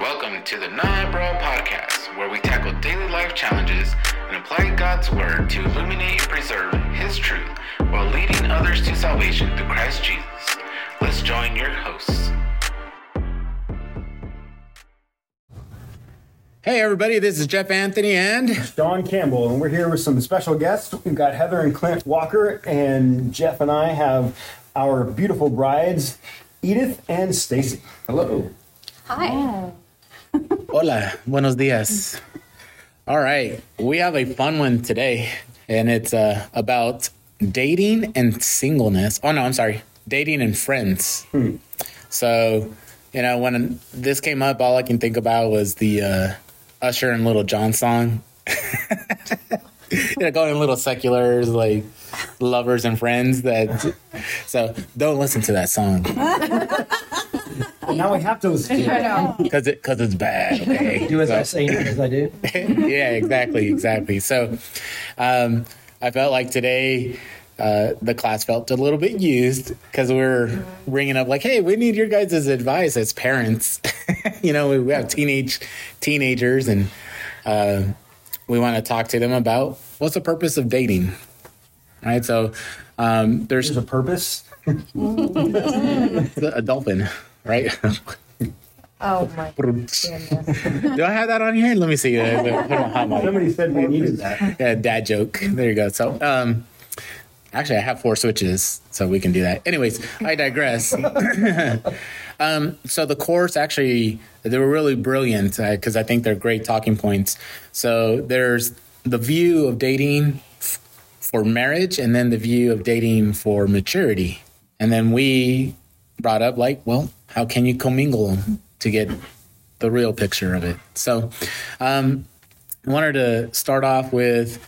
Welcome to the Nah Bro podcast, where we tackle daily life challenges and apply God's word to illuminate and preserve His truth while leading others to salvation through Christ Jesus. Let's join your hosts. Hey, everybody, this is Jeff Anthony and Don Campbell, and we're here with some special guests. We've got Heather and Clint Walker, and Jeff and I have our beautiful brides, Edith and Staci. hello. Hi. Hola, buenos dias. All right, we have a fun one today, and it's uh, about dating and singleness. Oh, no, I'm sorry, dating and friends. So, you know, when this came up, all I can think about was the uh, Usher and Lil Jon song. you know, going little seculars, like lovers and friends. That so don't listen to that song And now we have to listen to it. because it because it's bad. Okay, do as So- I say, not as I do. yeah, exactly, exactly. So, um, I felt like today uh, the class felt a little bit used because we are bringing up like, hey, we need your guys' advice as parents. you know, we, we have teenage teenagers, and uh, we want to talk to them about what's the purpose of dating, right? So, um, there's There's a purpose. a dolphin, right? Oh my goodness. Do I have that on here? Let me see. Uh, put on hot mic. Somebody said we needed that. Yeah, dad joke. There you go. So, um, actually, I have four switches, so we can do that. Anyways, I digress. um, so the course actually, they were really brilliant because I think they're great talking points. So there's the view of dating f- for marriage, and then the view of dating for maturity, and then we brought up like, well, how can you commingle to get the real picture of it? So, um, I wanted to start off with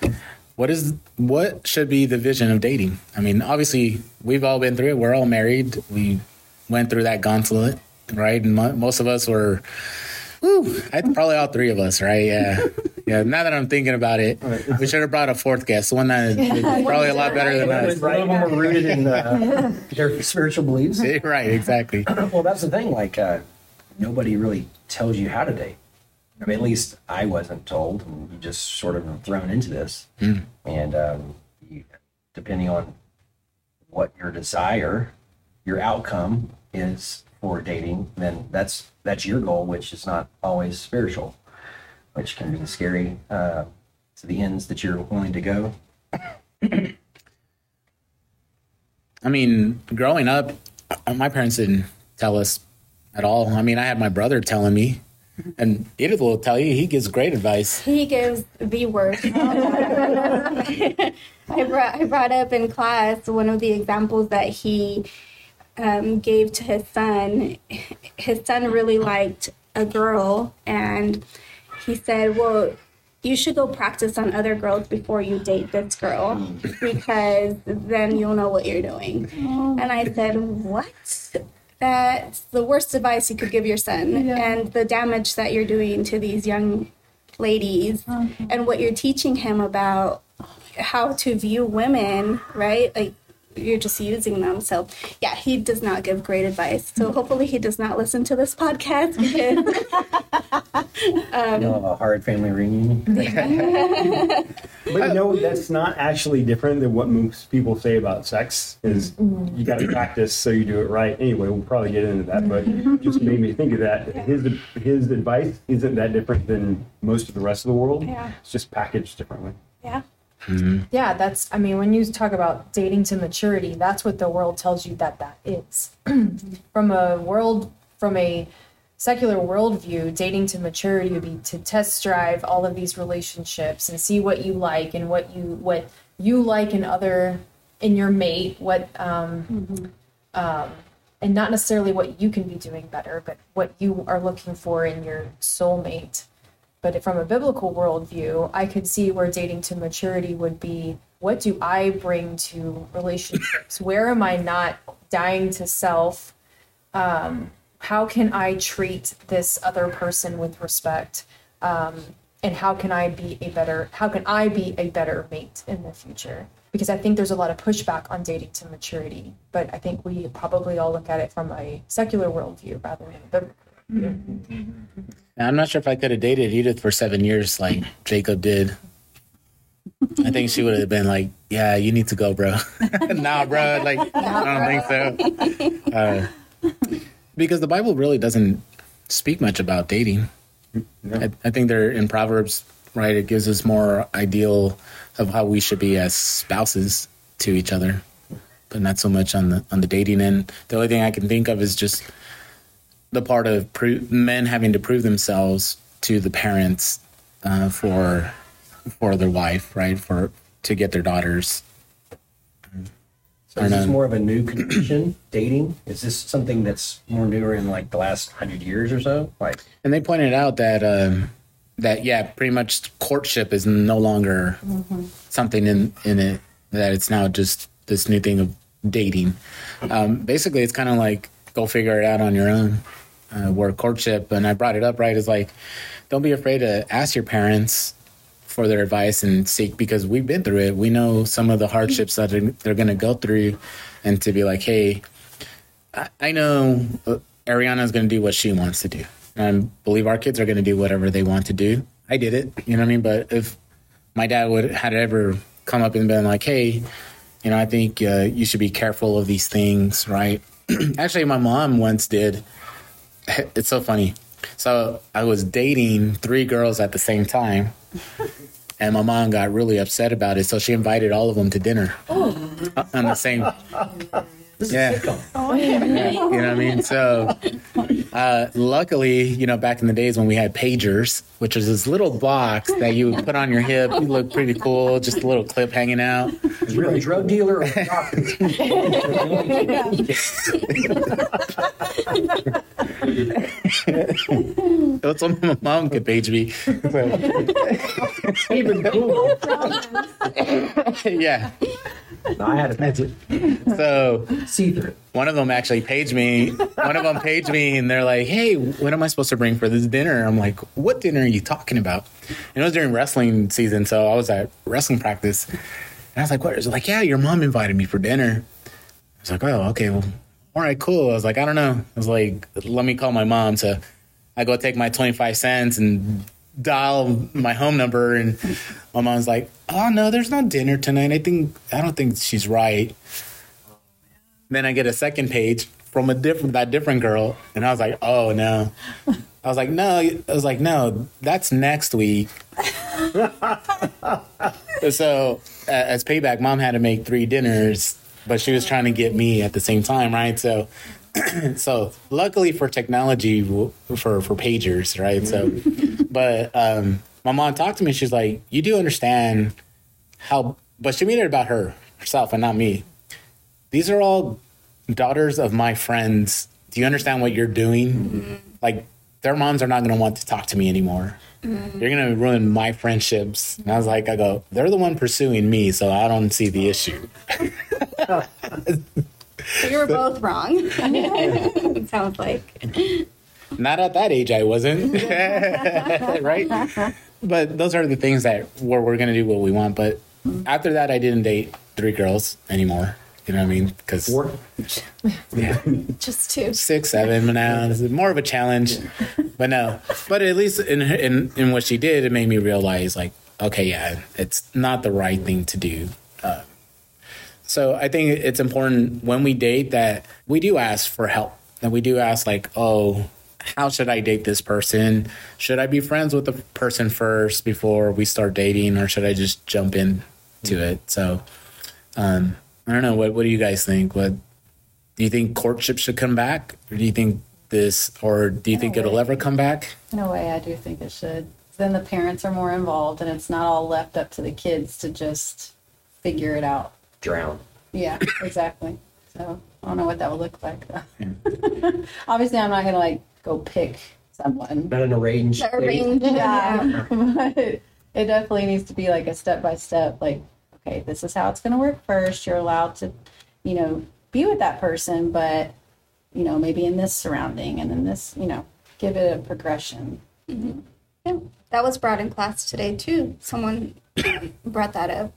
what is what should be the vision of dating. I mean, obviously, we've all been through it. We're all married. We went through that gauntlet, right? And mo- most of us were, whew, I, probably all three of us, right? Yeah, yeah. Now that I'm thinking about it, we should have brought a fourth guest, one that is probably a lot better than One us. of them are rooted in uh, their spiritual beliefs. Right, exactly. Well, that's the thing. Like, uh, nobody really tells you how to date. I mean, at least I wasn't told. And you just sort of thrown into this, and um, you, depending on what your desire, your outcome is for dating, then that's that's your goal, which is not always spiritual, which can be scary uh, to the ends that you're willing to go. I mean, growing up, uh, my parents didn't tell us at all. I mean, I had my brother telling me, and Edith will tell you he gives great advice. He gives the worst. I brought I brought up in class one of the examples that he um, gave to his son. His son really liked a girl, and he said, "Well." You should go practice on other girls before you date this girl because then you'll know what you're doing. And I said, What? That's the worst advice you could give your son, and the damage that you're doing to these young ladies, and what you're teaching him about how to view women, right? Like you're just using them. So, yeah, he does not give great advice. So, hopefully, he does not listen to this podcast because um, you know, a hard family reunion. But you know, that's not actually different than what most people say about sex. Is mm-hmm. you got to practice so you do it right. Anyway, we'll probably get into that, but mm-hmm. just made me think of that. His his advice isn't that different than most of the rest of the world. Yeah. It's just packaged differently. yeah. Yeah, that's, I mean, when you talk about dating to maturity, that's what the world tells you that that is. from a world, from a secular worldview, dating to maturity would be to test drive all of these relationships and see what you like and what you, what you like in other, in your mate, what, um, um, and not necessarily what you can be doing better, but what you are looking for in your soulmate. But from a biblical worldview, I could see where dating to maturity would be what do I bring to relationships? Where am I not dying to self? Um, how can I treat this other person with respect? Um, and how can I be a better how can I be a better mate in the future? Because I think there's a lot of pushback on dating to maturity, but I think we probably all look at it from a secular worldview rather than a biblical. I'm not sure if I could have dated Edith for seven years like Jacob did. I think she would have been like, "Yeah, you need to go, bro." nah, bro. Like, I don't think so. Uh, because the Bible really doesn't speak much about dating. I, I think they're in Proverbs, right? It gives us more ideal of how we should be as spouses to each other, but not so much on the on the dating end. The only thing I can think of is just the part of pro- men having to prove themselves to the parents uh, for for their wife, right? For to get their daughters. So I is this more of a new condition, dating? Is this something that's more newer in like the last hundred years or so? Like, And they pointed out that um, that yeah, pretty much courtship is no longer something in in it. That it's now just this new thing of dating. Um, basically, it's kind of like go figure it out on your own. Uh, where courtship, and I brought it up right, is like don't be afraid to ask your parents for their advice and seek because we've been through it. We know some of the hardships that they're, they're going to go through, and to be like, hey, I, I know uh, Ariana is going to do what she wants to do. And I believe our kids are going to do whatever they want to do. I did it, you know what I mean? But if my dad would had ever come up and been like, hey, you know, I think uh, you should be careful of these things, right? Actually, my mom once did. It's so funny. So I was dating three girls at the same time. And my mom got really upset about it, so she invited all of them to dinner uh, on the same. Yeah, you know what I mean. So, uh, luckily, you know, back in the days when we had pagers, which was this little box that you would put on your hip, you look pretty cool, just a little clip hanging out. is it a drug dealer or a doctor? That's what my mom could page me. Even cool. yeah. No, I had a So see through. one of them actually paged me. One of them paged me, and they're like, "Hey, what am I supposed to bring for this dinner?" I'm like, "What dinner are you talking about?" And it was during wrestling season, so I was at wrestling practice, and I was like, "What?" It's like, "Yeah, your mom invited me for dinner." I was like, "Oh, okay, well, all right, cool." I was like, "I don't know." I was like, "Let me call my mom." So I go take my twenty five cents and dial my home number, and my mom's like, "Oh no, there's no dinner tonight. I think I don't think she's right." Then I get a second page from a different that different girl, and I was like, "Oh no." I was like, "No." I was like, "No, that's next week." so, as payback, mom had to make three dinners, but she was trying to get me at the same time, right? So, so luckily for technology, for for pagers, right? So, but um, my mom talked to me. She's like, "You do understand how?" But she made it about her herself and not me these are all daughters of my friends. Do you understand what you're doing? Mm-hmm. Like, their moms are not going to want to talk to me anymore. You're going to ruin my friendships. And I was like, I go, they're the one pursuing me, so I don't see the issue. So you were both wrong. it sounds like. Not at that age, I wasn't. right? But those are the things that where we're going to do what we want. But mm-hmm. after that, I didn't date three girls anymore. You know what I mean? Because Four. yeah, Just two, six, seven. six, seven now. It's more of a challenge, but no. But at least in in in what she did, it made me realize like, okay, yeah, it's not the right thing to do. Uh, so I think it's important when we date that we do ask for help, that we do ask like, oh, how should I date this person? Should I be friends with the person first before we start dating, or should I just jump in to it? So, um, I don't know. What What do you guys think? What do you think courtship should come back, or do you think this, or do you think it'll ever come back? In a way, I do think it should. Then the parents are more involved, and it's not all left up to the kids to just figure it out. Drown. Yeah, exactly. So I don't know what that would look like. Though. Obviously, I'm not gonna like go pick someone. Not an arranged. The date. arranged, yeah. but it definitely needs to be like a step by step. Like, okay, this is how it's gonna work. First, you're allowed to, you know, be with that person, but you know, maybe in this surrounding, and then this, you know, give it a progression. Mm-hmm. Yeah, that was brought in class today too. Someone brought that up.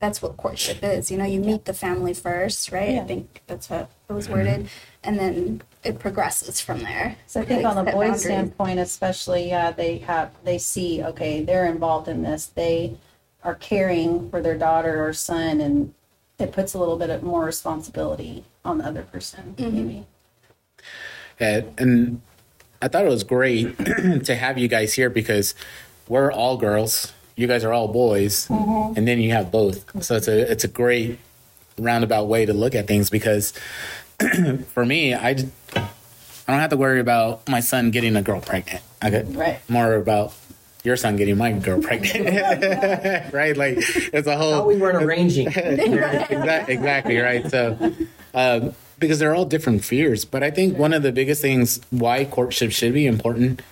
that's what courtship is. You know, you meet the family first, right? Yeah. I think that's how it was worded, mm-hmm. and then it progresses from there. So I think Like, on the set boys' boundaries. standpoint, especially, yeah, they have they see okay, they're involved in this. They are caring for their daughter or son, and it puts a little bit of more responsibility on the other person, mm-hmm. maybe. Yeah, and I thought it was great to have you guys here because we're all girls. You guys are all boys, mm-hmm. and then you have both. So it's a it's a great roundabout way to look at things because for me, i i don't have to worry about my son getting a girl pregnant. I get Right. more about your son getting my girl pregnant, right? Like it's a whole How we weren't arranging. exactly, exactly right. So, um, because they're all different fears, but I think one of the biggest things why courtship should be important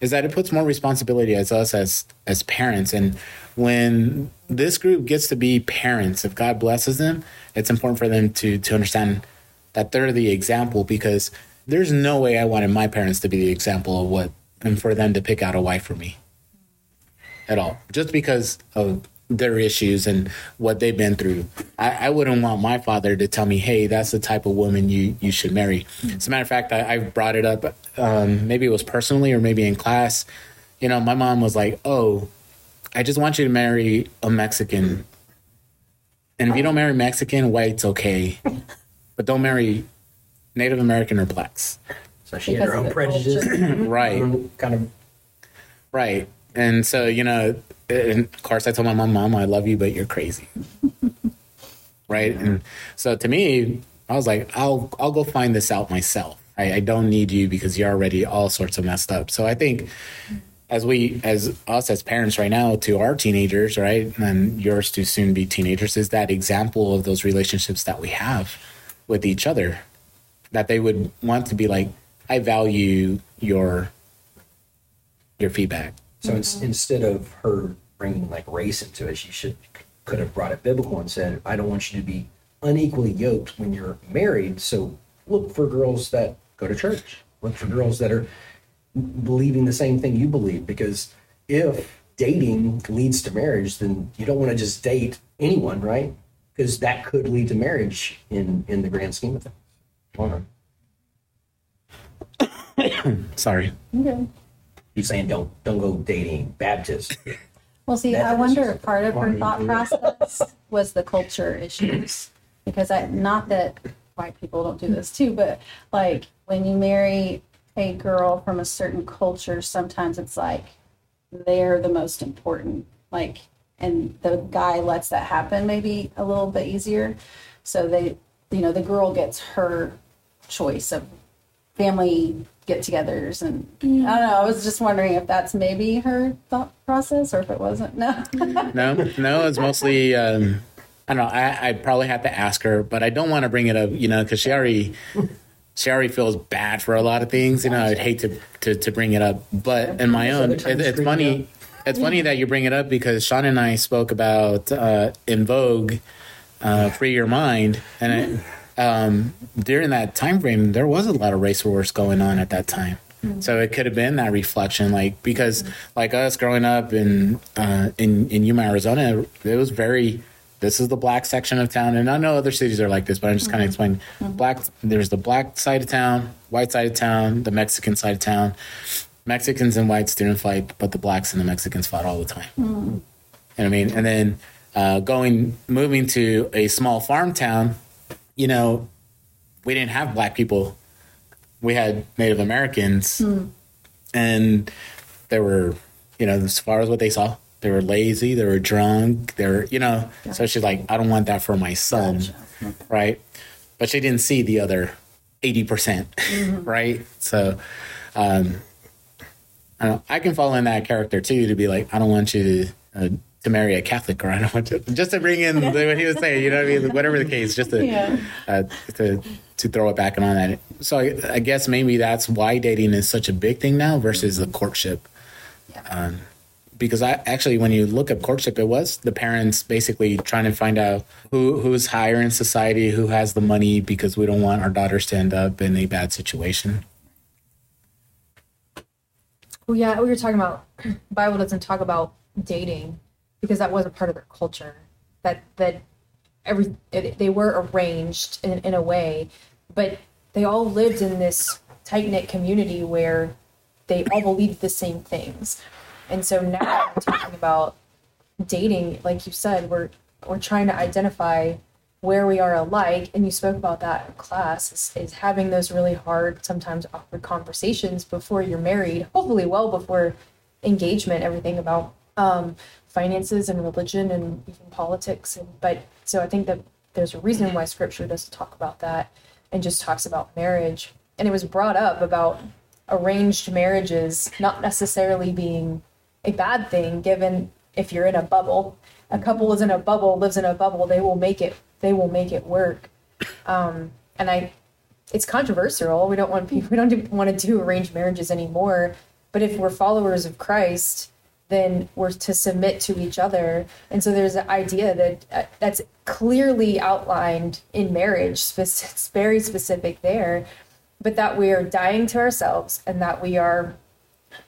is that it puts more responsibility as us as as parents. And when this group gets to be parents, if God blesses them, it's important for them to to understand that they're the example because there's no way I wanted my parents to be the example of what and for them to pick out a wife for me at all, just because of their issues and what they've been through. I, I wouldn't want my father to tell me, "Hey, that's the type of woman you you should marry." As a matter of fact, I, I've brought it up. Um, maybe it was personally or maybe in class. You know, my mom was like, "Oh, I just want you to marry a Mexican, and if you don't marry Mexican, white's okay, but don't marry Native American or blacks." So she had her own the prejudices. Right. Kind of Right. And so, you know, of course, I told my mom, Mom, I love you, but you're crazy. right. And so to me, I was like, I'll, I'll go find this out myself. I, I don't need you because you're already all sorts of messed up. So I think as we, as us as parents right now to our teenagers, right, and yours to soon be teenagers, is that example of those relationships that we have with each other that they would want to be like, I value your your feedback. So it's, mm-hmm. instead of her bringing like race into it, she should could have brought it biblical and said, "I don't want you to be unequally yoked when you're married. So look for girls that go to church. Look for girls that are believing the same thing you believe. Because if dating leads to marriage, then you don't want to just date anyone, right? Because that could lead to marriage in in the grand scheme of things. Hold on. Sorry. Okay. He's saying don't don't go dating Baptists. Well, see, That I is wonder just if part of her thought process was the culture issues. Because I, not that white people don't do this too, but like when you marry a girl from a certain culture, sometimes it's like they're the most important. Like, and the guy lets that happen maybe a little bit easier. So they, you know, the girl gets her choice of family get-togethers and I don't know. I was just wondering if that's maybe her thought process or if it wasn't. No. No, no, it's mostly. Um, I don't know. I, I probably have to ask her, but I don't want to bring it up, you know, because she already she already feels bad for a lot of things. You know, I'd hate to to, to bring it up, but in my own, it, it's bring it funny. It's funny that you bring it up because Sean and I spoke about uh, En Vogue, uh, "Free Your Mind," and it, um, during that time frame, there was a lot of race wars going on at that time. So it could have been that reflection, like because like us growing up in uh, in in Yuma, Arizona, it was very. This is the black section of town, and I know other cities are like this, but I'm just kind of explaining. Black, there's the black side of town, white side of town, the Mexican side of town. Mexicans and whites didn't fight, but the blacks and the Mexicans fought all the time. You know what I mean? And then uh, going, moving to a small farm town, you know, we didn't have black people. We had Native Americans, and they were, you know, as far as what they saw, they were lazy, they were drunk, they were, you know. So she's like, I don't want that for my son, right? But she didn't see the other eighty percent, right? So, um, I, don't, I can fall in that character too to be like, I don't want you to. Uh, to marry a Catholic, or I don't want to just to bring in what he was saying, you know what I mean? Whatever the case, just to Yeah. uh, to to throw it back on that. So I, I guess maybe that's why dating is such a big thing now versus the courtship. Um, because I actually, when you look at courtship, it was the parents basically trying to find out who who's higher in society, who has the money, because we don't want our daughters to end up in a bad situation. Well, yeah, we were talking about Bible doesn't talk about dating because that wasn't part of their culture. that that every it, they were arranged in, in a way, but they all lived in this tight knit community where they all believed the same things. And so now I'm talking about dating, like you said, we're we're trying to identify where we are alike and you spoke about that in class is, is having those really hard sometimes awkward conversations before you're married hopefully well before engagement everything about um, finances and religion and even politics. And but so i think that there's a reason why scripture doesn't talk about that and just talks about marriage. And it was brought up about arranged marriages not necessarily being a bad thing given if you're in a bubble a couple is in a bubble lives in a bubble they will make it they will make it work. Um, and i it's controversial. We don't want people we don't want to do arranged marriages anymore. But if we're followers of christ then we're to submit to each other. And so there's an idea that uh, that's clearly outlined in marriage it's very specific there but that we are dying to ourselves and that we are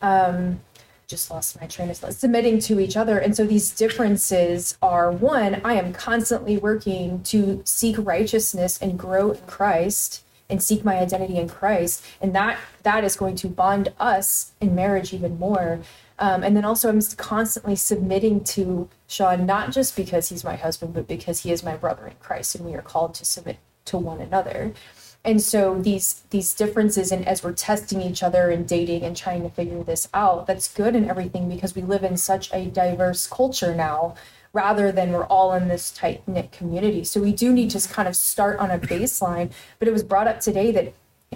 um, just lost my train of thought submitting to each other. And so these differences are one i am constantly working to seek righteousness and grow in christ and seek my identity in christ. And that that is going to bond us in marriage even more um, and then also i'm constantly submitting to sean not just because he's my husband but because he is my brother in christ and we are called to submit to one another. And so these these differences and as we're testing each other and dating and trying to figure this out that's good and everything because we live in such a diverse culture now rather than we're all in this tight knit community. So we do need to kind of start on a baseline but it was brought up today that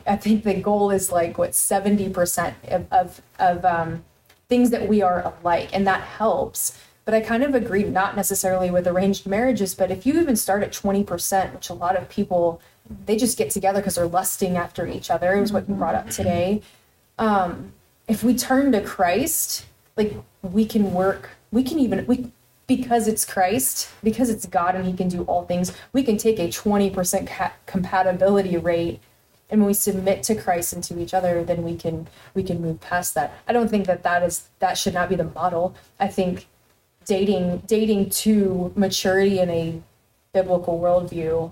i think the goal is like what 70% of of, of um, things that we are alike and that helps. But i kind of agree not necessarily with arranged marriages but if you even start at 20% which a lot of people they just get together because they're lusting after each other is what you brought up today. Um, if we turn to christ like we can work we can even we because it's christ because it's god and he can do all things we can take a 20% ca- compatibility rate and when we submit to christ and to each other then we can we can move past that. I don't think that that is that should not be the model. I think dating dating to maturity in a biblical worldview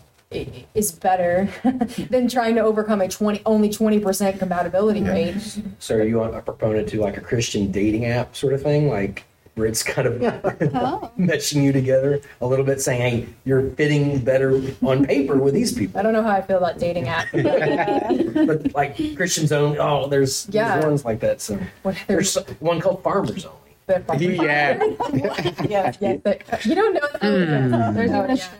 is better than trying to overcome a 20 only 20% compatibility rate. So are you a proponent to like a Christian dating app sort of thing, like where it's kind of Oh. meshing you together a little bit, saying, "Hey, you're fitting better on paper with these people." i don't know how i feel about dating apps But like Christians only, oh, there's, Yeah. there's ones like that. So What- there's one called Farmers Only. but- yeah. Yeah, yeah, but uh, you don't know that. Hmm. there's Oh, even a show,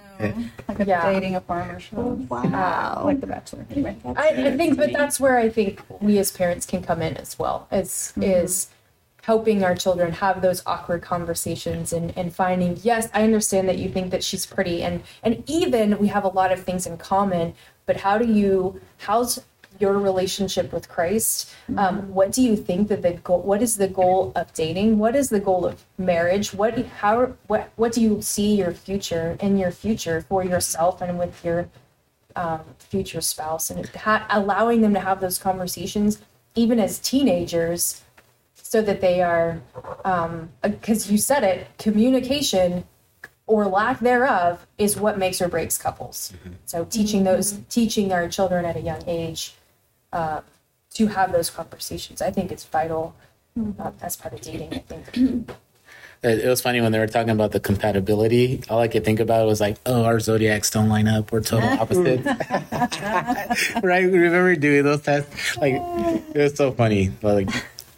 like a Yeah. dating a farmer show. Oh, wow. Uh, like The Bachelor. Anyway. I, I think, but that's where I think we as parents can come in as well. Mm-hmm. Is is helping our children have those awkward conversations and and finding yes, I understand that you think that she's pretty and and even we have a lot of things in common. But how do you how's your relationship with Christ? Um, what do you think that the goal? What is the goal of dating? What is the goal of marriage? What how what what do you see your future in your future for yourself and with your um, future spouse and ha- allowing them to have those conversations even as teenagers so that they are because you said it communication or lack thereof is what makes or breaks couples so teaching those teaching our children at a young age uh, to have those conversations i think it's vital uh, as part of dating i think It it was funny when they were talking about the compatibility. All I could think about was like, oh, our zodiacs don't line up. We're total opposites. right? Remember doing those tests? Like, it was so funny. But Like,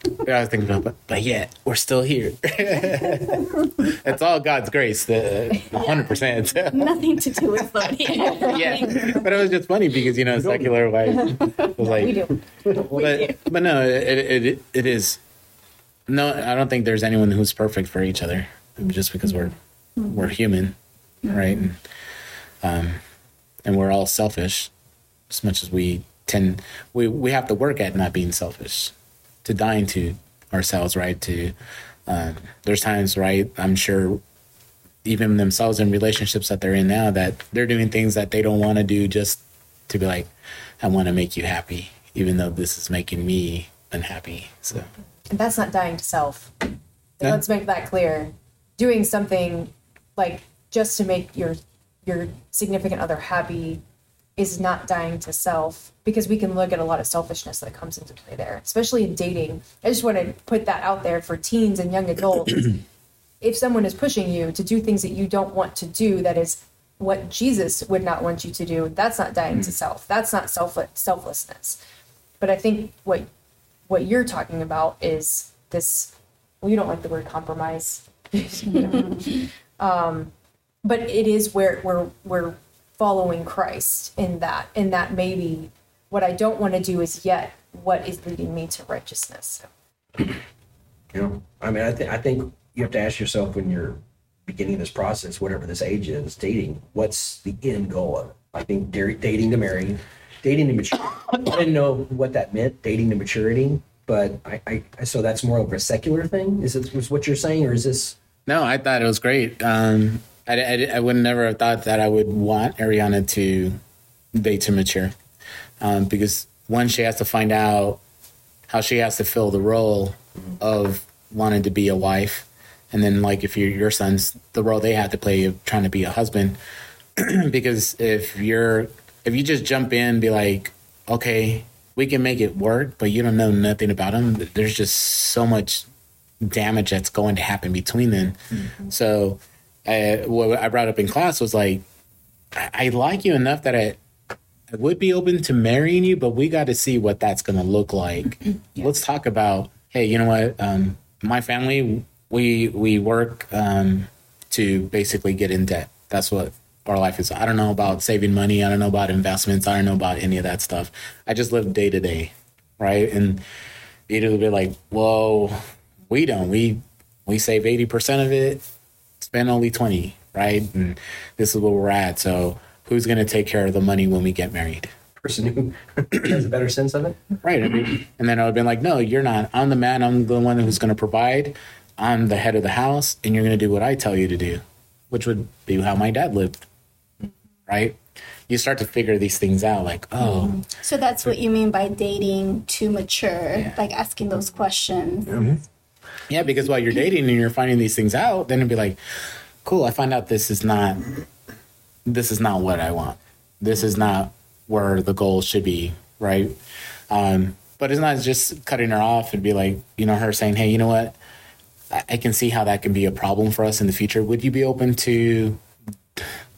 I was thinking about, but, but yet we're still here. it's all God's grace, the hundred percent. Nothing to do with zodiac. Yeah, but it was just funny because you know secular wise was like, we do but but no, it, it it is. No, I don't think there's anyone who's perfect for each other, just because we're we're human, right? And, um, and we're all selfish, as much as we tend we we have to work at not being selfish, to dying to ourselves, right? To um, there's times, right? I'm sure even themselves in relationships that they're in now that they're doing things that they don't want to do just to be like, I want to make you happy, even though this is making me unhappy. So And that's not dying to self. Yeah. Let's make that clear. Doing something like just to make your your significant other happy is not dying to self because we can look at a lot of selfishness that comes into play there, especially in dating. I just want to put that out there for teens and young adults. if someone is pushing you to do things that you don't want to do, that is what Jesus would not want you to do, that's not dying to self. That's not self selflessness. But I think what what you're talking about is this well, you don't like the word compromise. um, but it is where we're we're following Christ in that, in that maybe what I don't want to do is yet what is leading me to righteousness. You know, I mean, I think I think you have to ask yourself when you're beginning this process, whatever this age is, dating, what's the end goal of it? I think dating to marry, dating to maturity. I didn't know what that meant, dating to maturity, but I, I so that's more of a secular thing. Is it was what you're saying, or is this? No, I thought it was great. Um, I, I, I would never have thought that I would want Ariana to date to mature, um, because one, she has to find out how she has to fill the role of wanting to be a wife, and then like if you're your sons, the role they have to play of trying to be a husband. because if you're if you just jump in, and be like, okay, we can make it work, but you don't know nothing about them. There's just so much damage that's going to happen between them. So, uh, what I brought up in class was like, I, I like you enough that I, I would be open to marrying you, but we got to see what that's going to look like. Let's talk about, hey, you know what? Um, my family, we we work um, to basically get in debt. That's what our life is. I don't know about saving money. I don't know about investments. I don't know about any of that stuff. I just live day to day, right? And it'll be like, whoa, we don't. We we save eighty percent of it, spend only twenty, right? Mm. And this is where we're at. So who's going to take care of the money when we get married? Person who has a better sense of it. Right. I mean, and then I would have been like, no, you're not. I'm the man. I'm the one who's going to provide. I'm the head of the house, and you're going to do what I tell you to do, which would be how my dad lived. Right. You start to figure these things out, like, oh, So that's what you mean by dating to mature, like asking those questions. Mm-hmm. Yeah, because while you're dating and you're finding these things out, then it'd be like, cool. I find out this is not, this is not what I want. This is not where the goal should be, right? Um, but it's not just cutting her off and be like, you know, her saying, hey, you know what? I, I can see how that can be a problem for us in the future. Would you be open to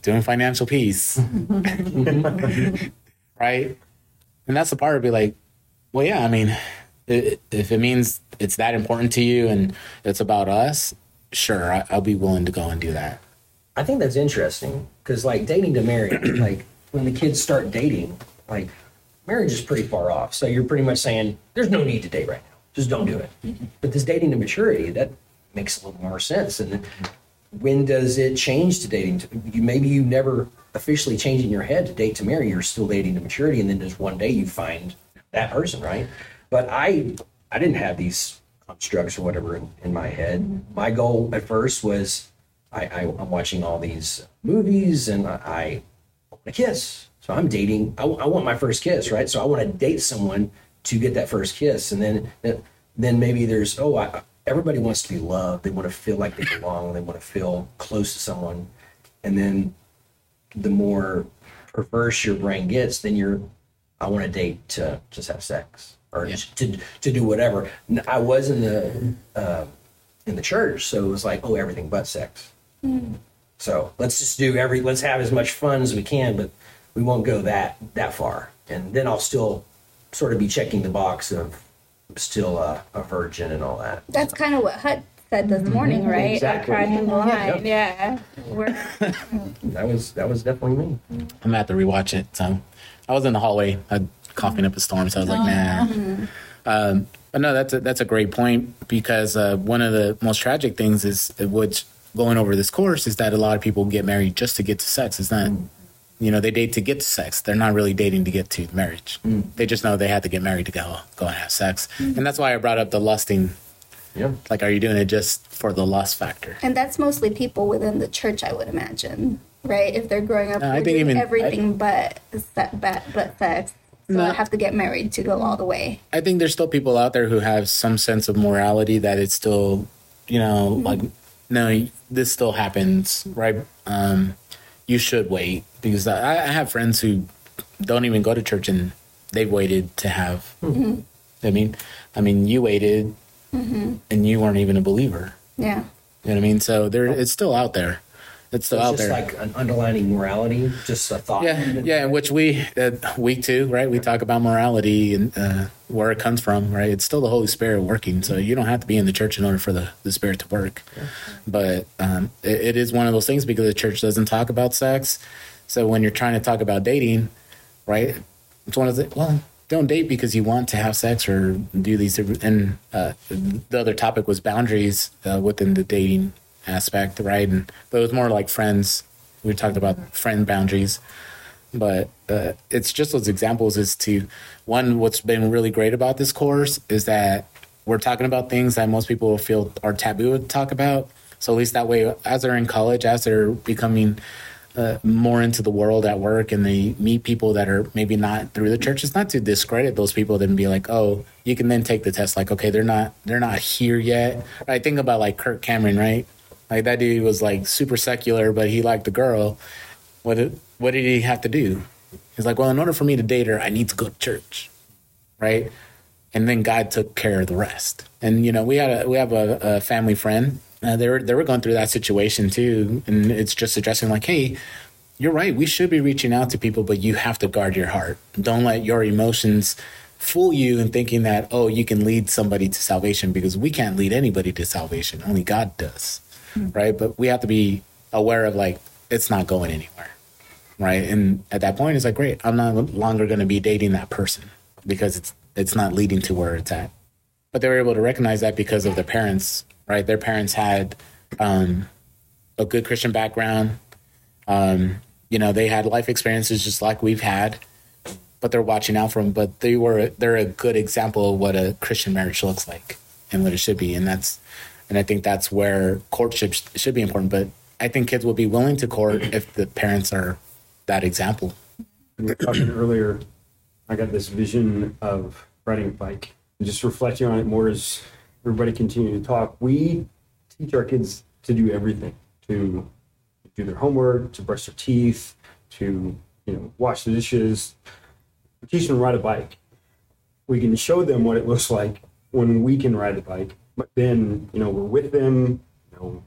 doing financial peace? right? And that's the part would be like, well, yeah, I mean, if it means it's that important to you and it's about us, sure, I, I'll be willing to go and do that. I think that's interesting because, like, dating to marry, like, when the kids start dating, like, marriage is pretty far off. So you're pretty much saying, there's no need to date right now. Just don't do it. But this dating to maturity, that makes a little more sense. And when does it change to dating? To, you Maybe you never officially change in your head to date to marry. You're still dating to maturity. And then just one day you find that person, right? But I, I didn't have these constructs or whatever in, in my head. Mm-hmm. My goal at first was I, I, I'm watching all these movies and I, I want to kiss. So I'm dating. I, I want my first kiss, right? So I want to date someone to get that first kiss, and then then maybe there's oh, I, everybody wants to be loved. They want to feel like they belong. They want to feel close to someone, and then the more perverse your brain gets, then you're I want to date to just have sex or just to to do whatever. I was in the uh, in the church, so it was like oh, everything but sex. Hmm. So let's just do every. Let's have as much fun as we can, but we won't go that that far. And then I'll still sort of be checking the box of still a, a virgin and all that. That's kind of what Hut said this mm-hmm. morning, right? Exactly. Crossing the line. Yeah. We're, That was that was definitely me. Mm. I'm gonna have to rewatch it. So I was in the hallway, I coughing up a storm. So I was like, nah. Um, but no, that's a, that's a great point because uh, one of the most tragic things is what's going over this course is that a lot of people get married just to get to sex. It's not, you know, they date to get to sex. They're not really dating to get to marriage. They just know they have to get married to go go and have sex, and that's why I brought up the lusting. Yeah. Like, are you doing it just for the lust factor? and that's mostly people within the church, I would imagine, right? If they're growing up No, I think doing even- everything but, se- but but sex, so No. I have to get married to go all the way. I think there's still people out there who have some sense of morality that it's still, you know, mm-hmm. like no, this still happens, right? Um, you should wait because I, I have friends who don't even go to church and they've waited to have. Mm-hmm. I mean, I mean, you waited, mm-hmm. and you weren't even a believer. Yeah. You know what I mean? So there, it's still out there. It's still out just there. like an underlining morality, just a thought. yeah, yeah. in Which we uh, week two, right? We talk about morality and uh, where it comes from, right? It's still the Holy Spirit working, so you don't have to be in the church in order for the, the Spirit to work. But um, it, it is one of those things because the church doesn't talk about sex. So when you're trying to talk about dating, right? It's one of the well, don't date because you want to have sex or do these. And uh, the other topic was boundaries uh, within the dating aspect, right? And but it was more like friends. We talked about friend boundaries, but uh, it's just those examples. Is to one, what's been really great about this course is that we're talking about things that most people feel are taboo to talk about. So at least that way, as they're in college, as they're becoming uh, more into the world at work and they meet people that are maybe not through the church it's not to discredit those people then be like oh you can then take the test like okay they're not they're not here yet i think about like kirk cameron right like that dude was like super secular but he liked the girl. What did, what did he have to do? He's like well in order for me to date her i need to go to church. Right? And then god took care of the rest. And you know we had a we have a, a family friend. Uh, they were they were going through that situation too. And it's just addressing like hey you're right. We should be reaching out to people but you have to guard your heart. Don't let your emotions fool you in thinking that oh you can lead somebody to salvation because we can't lead anybody to salvation. Only god does right? But we have to be aware of like it's not going anywhere. Right? And at that point it's like great i'm not longer going to be dating that person because it's it's not leading to where it's at. But they were able to recognize that because of their parents right? Their parents had um, a good christian background. Um, you know they had life experiences just like we've had but they're watching out for them but they were they're a good example of what a christian marriage looks like and what it should be. And that's and i think that's where courtship sh- should be important but i think kids will be willing to court if the parents are that example we were talking earlier, I got this vision of riding a bike. And just reflecting on it more as everybody continued to talk, we teach our kids to do everything, to do their homework, to brush their teeth, to you know wash the dishes. We teach them to ride a bike. We can show them what it looks like when we can ride the bike, but then you know we're with them, you know,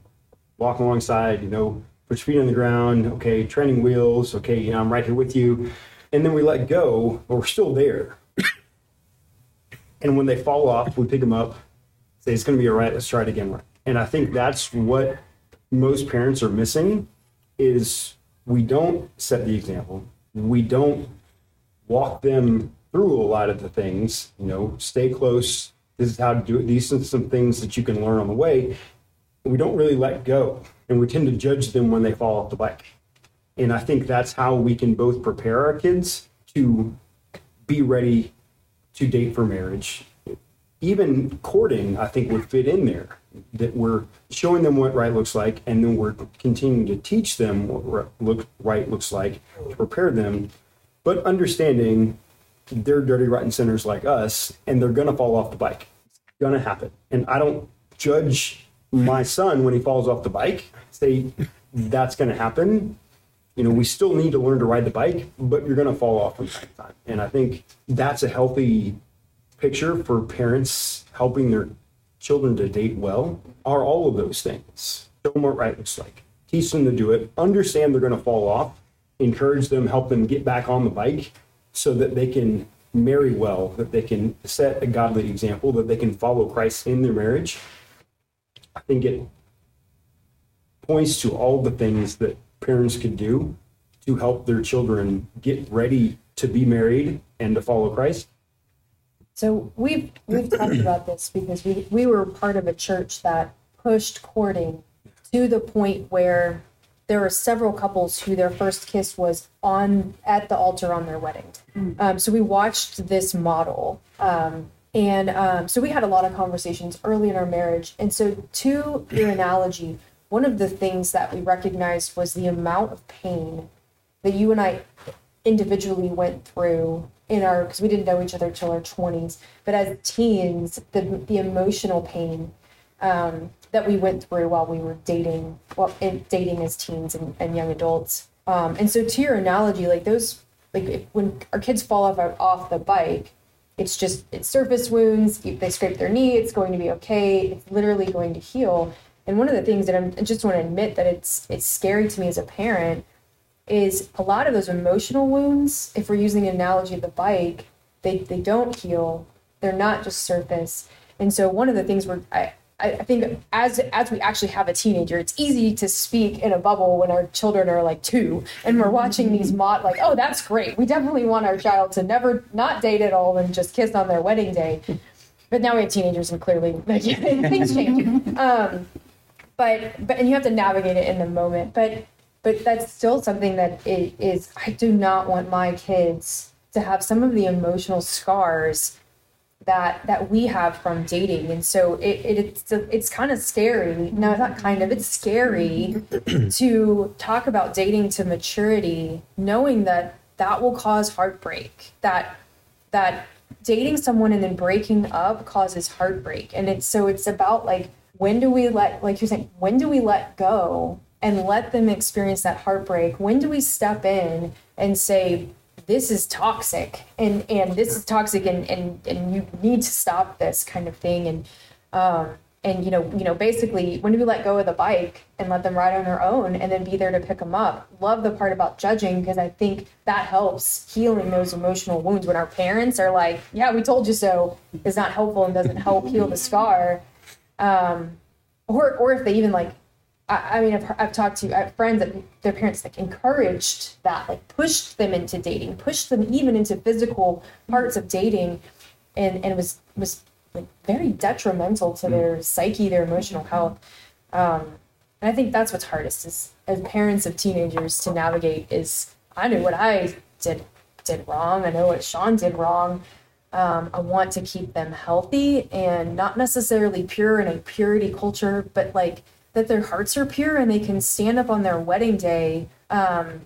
walk alongside, you know, put your feet on the ground, okay, training wheels, okay, you know, I'm right here with you. And then we let go, but we're still there. and when they fall off, we pick them up, say, it's going to be all right, let's try it again. And I think that's what most parents are missing is we don't set the example. We don't walk them through a lot of the things, you know, stay close. This is how to do it. These are some things that you can learn on the way. We don't really let go and we tend to judge them when they fall off the bike. And I think that's how we can both prepare our kids to be ready to date for marriage. Even courting, I think, would fit in there. That we're showing them what right looks like, and then we're continuing to teach them what right looks like to prepare them, but understanding they're dirty, rotten sinners like us, and they're gonna fall off the bike. It's gonna happen. And I don't judge my son when he falls off the bike. Say that's gonna happen you know, we still need to learn to ride the bike, but you're going to fall off from time to time. And I think that's a healthy picture for parents helping their children to date well are all of those things. Show them what right looks like. Teach them to do it. Understand they're going to fall off. Encourage them, help them get back on the bike so that they can marry well, that they can set a godly example, that they can follow Christ in their marriage. I think it points to all the things that parents could do to help their children get ready to be married and to follow Christ. So we've we've talked about this because we we were part of a church that pushed courting to the point where there were several couples who their first kiss was on at the altar on their wedding. Um, so we watched this model, um, and um, so we had a lot of conversations early in our marriage. And so, to your analogy, one of the things that we recognized was the amount of pain that you and I individually went through in our because we didn't know each other till our 20s but as teens the the emotional pain um, that we went through while we were dating, well, in, dating as teens and, and young adults. Um, and so, to your analogy, like those, like if, when our kids fall off off the bike, it's just it's surface wounds. They scrape their knee, it's going to be okay. It's literally going to heal. And one of the things that I'm, I just want to admit that it's it's scary to me as a parent is a lot of those emotional wounds. If we're using an analogy of the bike, they they don't heal. They're not just surface. And so one of the things we're I, I think as as we actually have a teenager, it's easy to speak in a bubble when our children are like two, and we're watching these mod like, oh, that's great. We definitely want our child to never not date at all and just kiss on their wedding day. But now we have teenagers, and clearly like, things change. Um, but but and you have to navigate it in the moment. But but that's still something that it is. I do not want my kids to have some of the emotional scars that that we have from dating. And so it, it it's it's kind of scary. No it's not kind of it's scary to talk about dating to maturity knowing that that will cause heartbreak that that dating someone and then breaking up causes heartbreak. And it's so it's about like when do we let like you're saying when do we let go and let them experience that heartbreak? When do we step in and say this is toxic and and this is toxic and and and you need to stop this kind of thing. And um and you know you know basically when do we let go of the bike and let them ride on their own and then be there to pick them up? Love the part about judging because i think that helps healing those emotional wounds. When our parents are like yeah we told you so is not helpful and doesn't help heal the scar. Um or or if they even like I, I mean, I've, I've talked to I have friends that their parents like encouraged that, like pushed them into dating, pushed them even into physical parts of dating, and and it was was like very detrimental to their psyche, their emotional health. Um, and I think that's what's hardest is as parents of teenagers to navigate. Is I know what I did did wrong. I know what Sean did wrong. Um, I want to keep them healthy and not necessarily pure in a purity culture, but like that their hearts are pure and they can stand up on their wedding day um,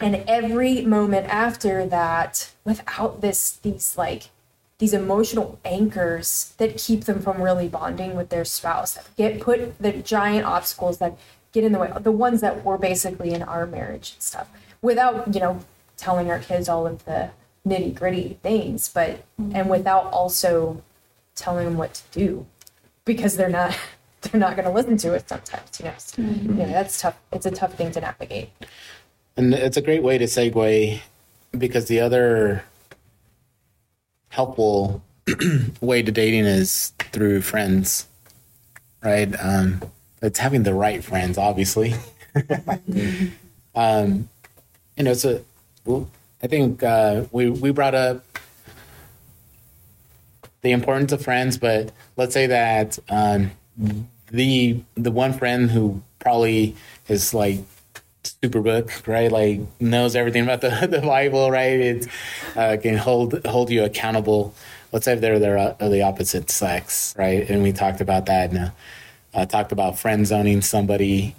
and every moment after that without this these like these emotional anchors that keep them from really bonding with their spouse that get put the giant obstacles that get in the way the ones that were basically in our marriage and stuff without you know telling our kids all of the nitty gritty things but and without also telling them what to do because they're not they're not going to listen to it sometimes you know so, you know that's tough it's a tough thing to navigate And it's a great way to segue because the other helpful way to dating is through friends, right? Um, it's having the right friends, obviously. um, you know, so well, I think uh, we we brought up the importance of friends, but let's say that um, the the one friend who probably is like super book, right? Like knows everything about the, the Bible, right? It uh, can hold hold you accountable. Let's say they're they're uh, the opposite sex, right? And we talked about that. And uh, talked about friend zoning somebody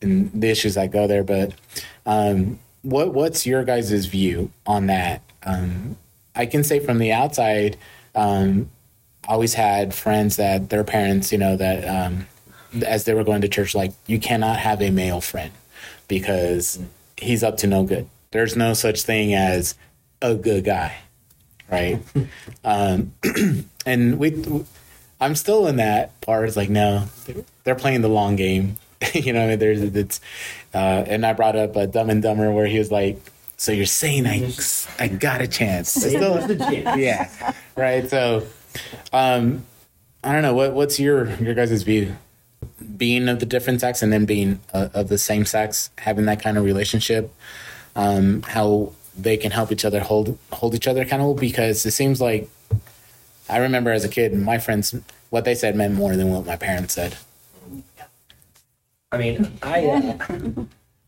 and the issues that go there. But um, what what's your guys' view on that? Um, I can say from the outside, um, always had friends that their parents, you know, that um, as they were going to church, like you cannot have a male friend because he's up to no good. There's no such thing as a good guy, right? um, and we, I'm still in that part. It's like no, they're playing the long game. you know, there's it's, uh, and I brought up a Dumb and Dumber where he was like, "So you're saying I, I got a chance?" Still- yeah, right. So, um, I don't know what what's your your guys' view being of the different sex and then being uh, of the same sex, having that kind of relationship, um, how they can help each other hold hold each other accountable. Because it seems like I remember as a kid, my friends what they said meant more than what my parents said. I mean, I uh,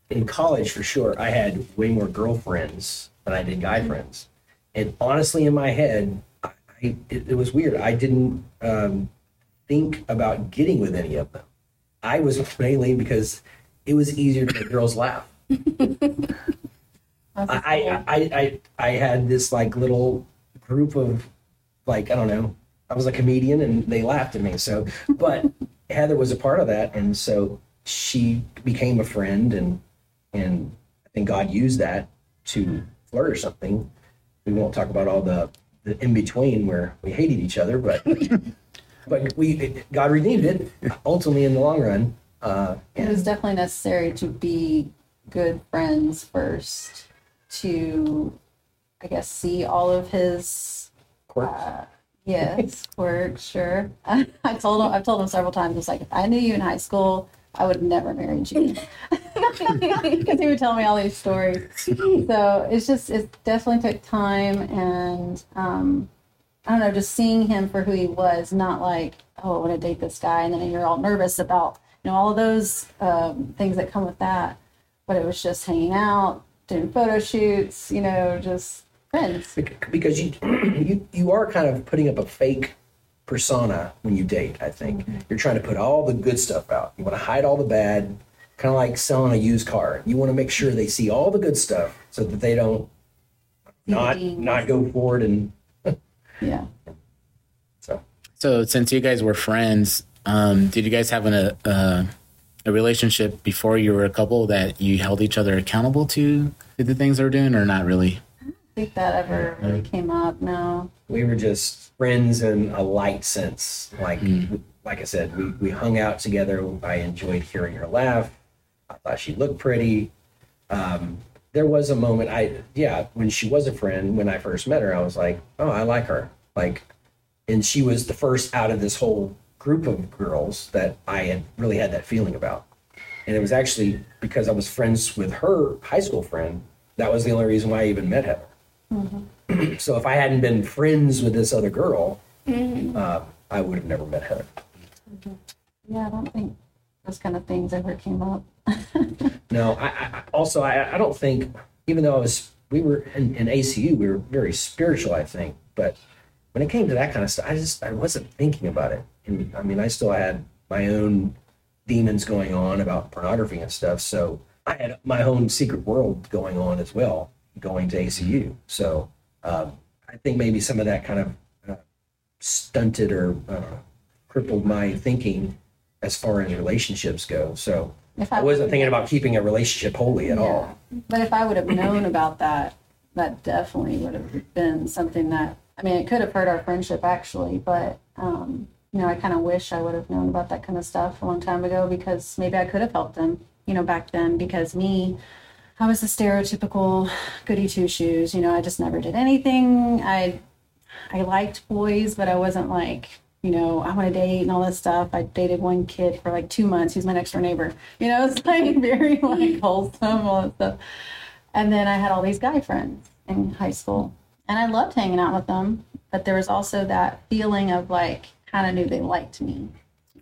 in college for sure, I had way more girlfriends than I did guy friends, and honestly, in my head, I, it, it was weird. I didn't um, think about getting with any of them. I was mainly because it was easier to make girls laugh. I, I, I, I, had this like little group of like I don't know. I was a comedian and they laughed at me. So, but Heather was a part of that, and so she became a friend, and and I think God used that to flourish something. We won't talk about all the the in between where we hated each other, but but we God redeemed it ultimately in the long run. Uh, It was definitely necessary to be good friends first to, I guess, see all of his quirks. yes quirks. Sure, I told him. I've told him several times. It's like if I knew you in high school, I would have never married you because he would tell me all these stories. So it's just it definitely took time and um, I don't know, just seeing him for who he was, not like oh I want to date this guy, and then you're all nervous about you know all of those um, things that come with that. But it was just hanging out, doing photo shoots, you know, just friends. Because you you you are kind of putting up a fake persona when you date i think. You're trying to put all the good stuff out. You want to hide all the bad kind of like selling a used car. You want to make sure they see all the good stuff so that they don't not not go forward and Yeah. so. So since you guys were friends, um, did you guys have an, a uh, a relationship before you were a couple that you held each other accountable to to the things they were doing, or not really? I think that ever really came up. No. we were just friends in a light sense like like i said we, we hung out together. I enjoyed hearing her laugh. I thought she looked pretty. Um, there was a moment i yeah when she was a friend when i first met her i was like oh i like her. Like and she was the first out of this whole group of girls that i had really had that feeling about. And it was actually because i was friends with her high school friend that was the only reason why i even met heather Mm-hmm. so if I hadn't been friends with this other girl, mm-hmm. uh, I would have never met her. Mm-hmm. Yeah, I don't think those kind of things ever came up. No, I, I I- also I, I don't think even though I was we were in, in ACU we were very spiritual I think, but when it came to that kind of stuff, I just I wasn't thinking about it. And I mean, I still had my own demons going on about pornography and stuff, so I had my own secret world going on as well, going to ACU. So um, I think maybe some of that kind of uh, stunted or uh, crippled my thinking as far as relationships go. So If I wasn't thinking about keeping a relationship holy at all. But if I would have known about that, that definitely would have been something that I mean, it could have hurt our friendship actually, but um, you know, I kind of wish I would have known about that kind of stuff a long time ago because maybe I could have helped them, you know, back then because me I was the stereotypical goody two shoes, you know, I just never did anything. I I liked boys, but I wasn't like, you know, I want to date and all this stuff. I dated one kid for like two months. He's my next door neighbor. You know, it's like very like wholesome, all that stuff. And then I had all these guy friends in high school, and I loved hanging out with them. But there was also that feeling of like, kind of knew they liked me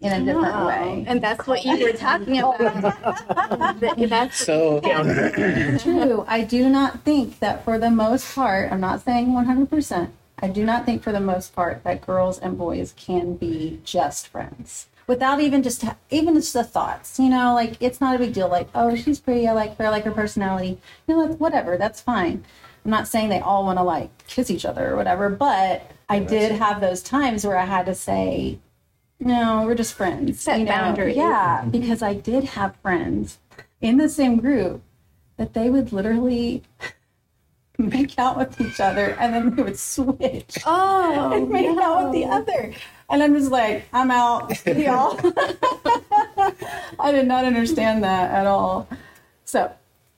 in a different Oh, way. And that's what you were talking about. That's So True. I do not think that for the most part, I'm not saying 100%, I do not think for the most part that girls and boys can be just friends without even just ha- even just the thoughts. You know, like it's not a big deal. Like, oh, she's pretty. I like her. I like her personality. You know, that's whatever. That's fine. I'm not saying they all want to like kiss each other or whatever, but I did have those times where I had to say, no, we're just friends. Set you know? boundaries. Yeah, because I did have friends in the same group that they would literally make out with each other and then they would switch oh, and make out with the other. And I'm just like, I'm out, y'all. I did not understand that at all. So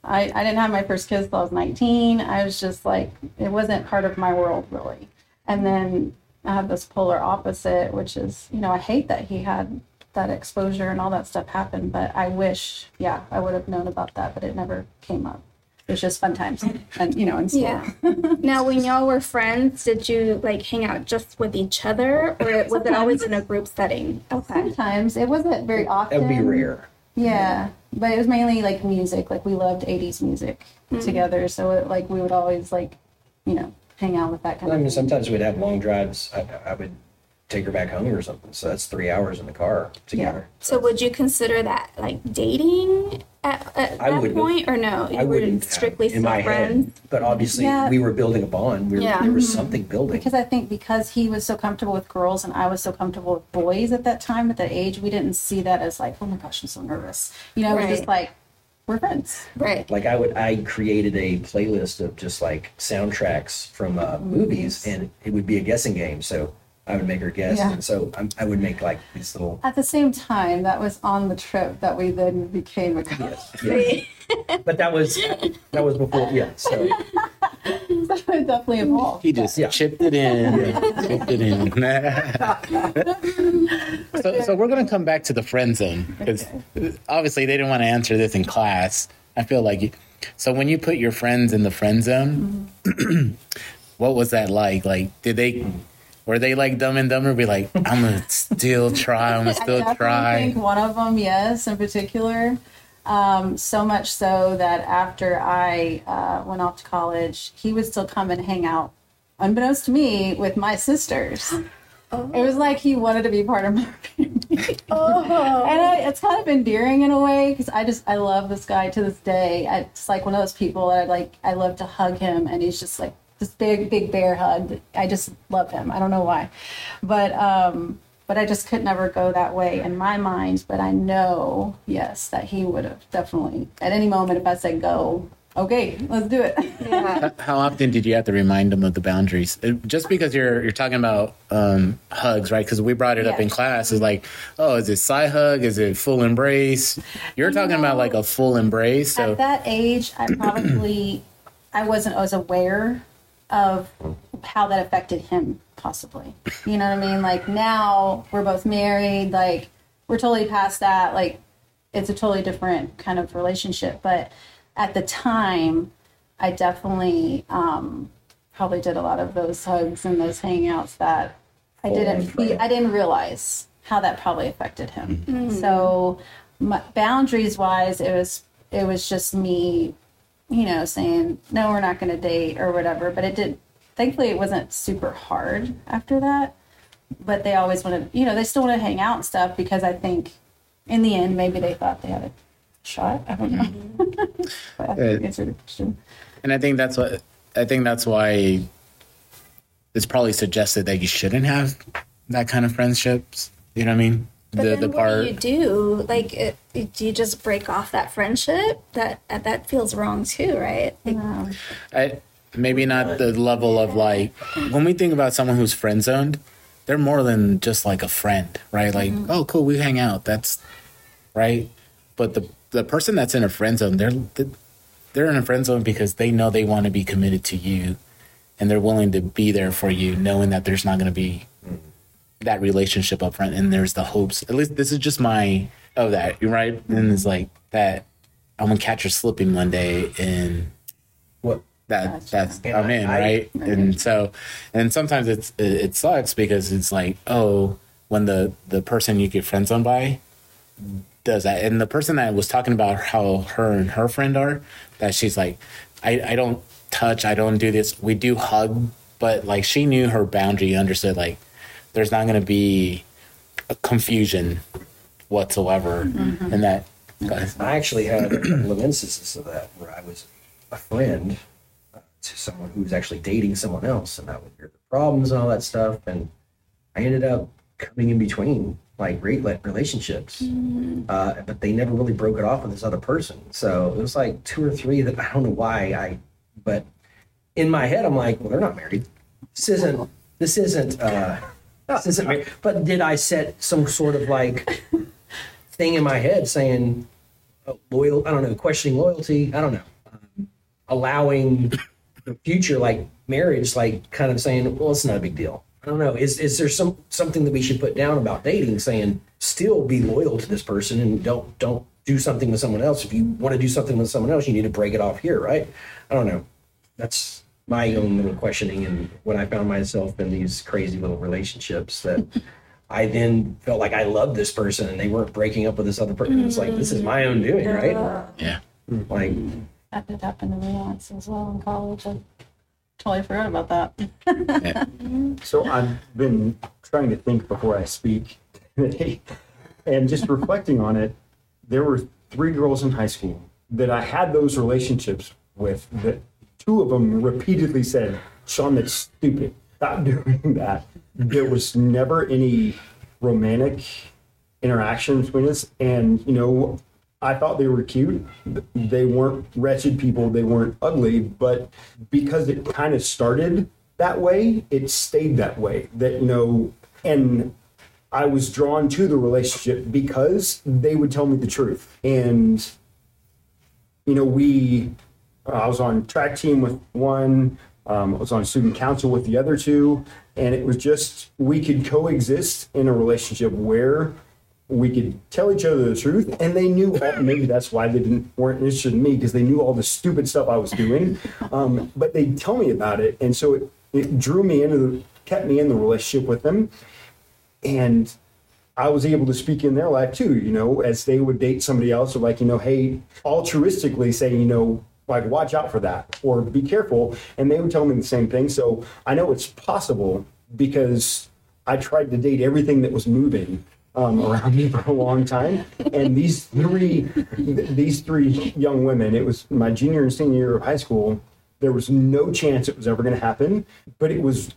I, I didn't have my first kiss till I was 19. I was just like, it wasn't part of my world really. And then I have this polar opposite, which is, you know, I hate that he had that exposure and all that stuff happen, but I wish, yeah, I would have known about that, but it never came up. It was just fun times and, you know, in school. Yeah. now, when y'all were friends, did you like hang out just with each other, or was it always in a group setting? Okay. Sometimes it wasn't very often. That would be rare. Yeah, but it was mainly like music. Like we loved '80s music mm-hmm. together, so it, like we would always like, you know, hang out with that kind of I of. mean, thing. sometimes we'd have long drives. I, I would take her back home or something. So that's three hours in the car together. So, would you consider that like dating? At, at I that wouldn't- point, or no? You I were wouldn't have strictly in still my friends. head, but obviously Yeah. we were building a bond. We were, Yeah. There was mm-hmm. something building. because I think because he was so comfortable with girls and I was so comfortable with boys at that time, at that age, we didn't see that as like, oh my gosh, I'm so nervous. You know, we're just Right. like, we're friends. Right. like I would, I created a playlist of just like soundtracks from uh, movies, and it would be a guessing game. So I would make her guess, Yeah. and so i I would make like these little. At the same time, that was on the trip that we then became a couple. Yeah. but that was that was before. Yeah. So so it definitely evolved. He just Yeah. chipped it in. Chipped it in. so, so we're going to come back to the friend zone because obviously they didn't want to answer this in class. I feel like you, so when you put your friends in the friend zone, mm-hmm. what was that like? Like, did they were they like Dumb and Dumber? Be like, I'm gonna still try. I'm gonna still definitely try. I think one of them, yes, in particular. Um, so much so that after I uh, went off to college, he would still come and hang out, unbeknownst to me, with my sisters. It was like he wanted to be part of my family. Oh. and I, it's kind of endearing in a way because I just I love this guy to this day. I, it's like one of those people that I like. I love to hug him, and he's just like this big big bear hug. I just love him. I don't know why, but um, but I just could never go that way in my mind. But I know, yes, that he would have definitely at any moment if I said go, okay, let's do it. Yeah. How often did you have to remind him of the boundaries? Uh, Just because you're you're talking about um, hugs, right? Because we brought it up in class. Is like, oh, is it side hug? Is it full embrace? You're talking about like a full embrace. So At that age, I probably I wasn't as aware of how that affected him possibly. You know what I mean? Like now we're both married, like we're totally past that. Like it's a totally different kind of relationship. But at the time, I definitely um, probably did a lot of those hugs and those hangouts that I didn't fe- I didn't realize how that probably affected him. So my, boundaries wise, it was it was just me, you know, saying no, we're not going to date or whatever. But it did. Thankfully, it wasn't super hard after that. But they always wanted, you know, they still want to hang out and stuff because I think in the end, maybe they thought they had a shot. I don't know. but I think Uh, answered the question. And I think that's what I think that's why it's probably suggested that you shouldn't have that kind of friendships. You know what I mean? But the then the what part do you do? Like, it, do you just break off that friendship? That that feels wrong too, right? Like, I, maybe not the level of like when we think about someone who's friend zoned, they're more than just like a friend, right? Like, mm-hmm. oh, cool, we hang out. That's right. But the the person that's in a friend zone, they're they're in a friend zone because they know they want to be committed to you, and they're willing to be there for you, knowing that there's not going to be that relationship up front, and there's the hopes. At least this is just my of that, right? And it's like that. I'm gonna catch her slipping one day, and what? that Gotcha. that's I'm in right and so and sometimes it's it, it sucks because it's like oh when the the person you get friends on by does that and the person that was talking about how her and her friend are that she's like I I don't touch I don't do this we do hug but like she knew her boundary understood like there's not going to be a confusion whatsoever and that I actually had a couple of instances of that where I was a friend uh, to someone who was actually dating someone else, and I would hear the problems and all that stuff, and I ended up coming in between like great like, relationships, uh, but they never really broke it off with this other person. So it was like two or three that I don't know why I, but in my head I'm like, well, they're not married. This isn't. This isn't. Uh, married. But did I set some sort of like thing in my head saying uh, loyal? I don't know, questioning loyalty. I don't know, um, allowing the future like marriage, like kind of saying, well, it's not a big deal. I don't know. Is is there some something that we should put down about dating, saying still be loyal to this person and don't don't do something with someone else. If you want to do something with someone else, you need to break it off here, right? I don't know. That's my own little questioning, and when I found myself in these crazy little relationships that. I then felt like I loved this person and they weren't breaking up with this other person. It's like, this is my own doing, mm-hmm. right? yeah mm-hmm. Like, That did happen to me once as well in college. I totally forgot about that. Mm-hmm. So I've been trying to think before I speak today, and just reflecting on it. There were three girls in high school that I had those relationships with. That two of them repeatedly said, "Sean, that's stupid. Stop doing that." There was never any romantic interaction between us, and you know, I thought they were cute. They weren't wretched people. They weren't ugly, but because it kind of started that way, it stayed that way. That you know, and I was drawn to the relationship because they would tell me the truth. And, you know, we, I was on track team with one, um, I was on student council with the other two, and it was just, we could coexist in a relationship where we could tell each other the truth and they knew all, maybe that's why they didn't weren't interested in me because they knew all the stupid stuff i was doing. Um, but they'd tell me about it and so it, it drew me into the kept me in the relationship with them. And I was able to speak in their life too, you know, as they would date somebody else or like, you know, hey, altruistically say, you know, like watch out for that or be careful. And they would tell me the same thing. So I know it's possible because I tried to date everything that was moving um, around me for a long time. And these three, these three young women, it was my junior and senior year of high school. There was no chance it was ever going to happen, but it was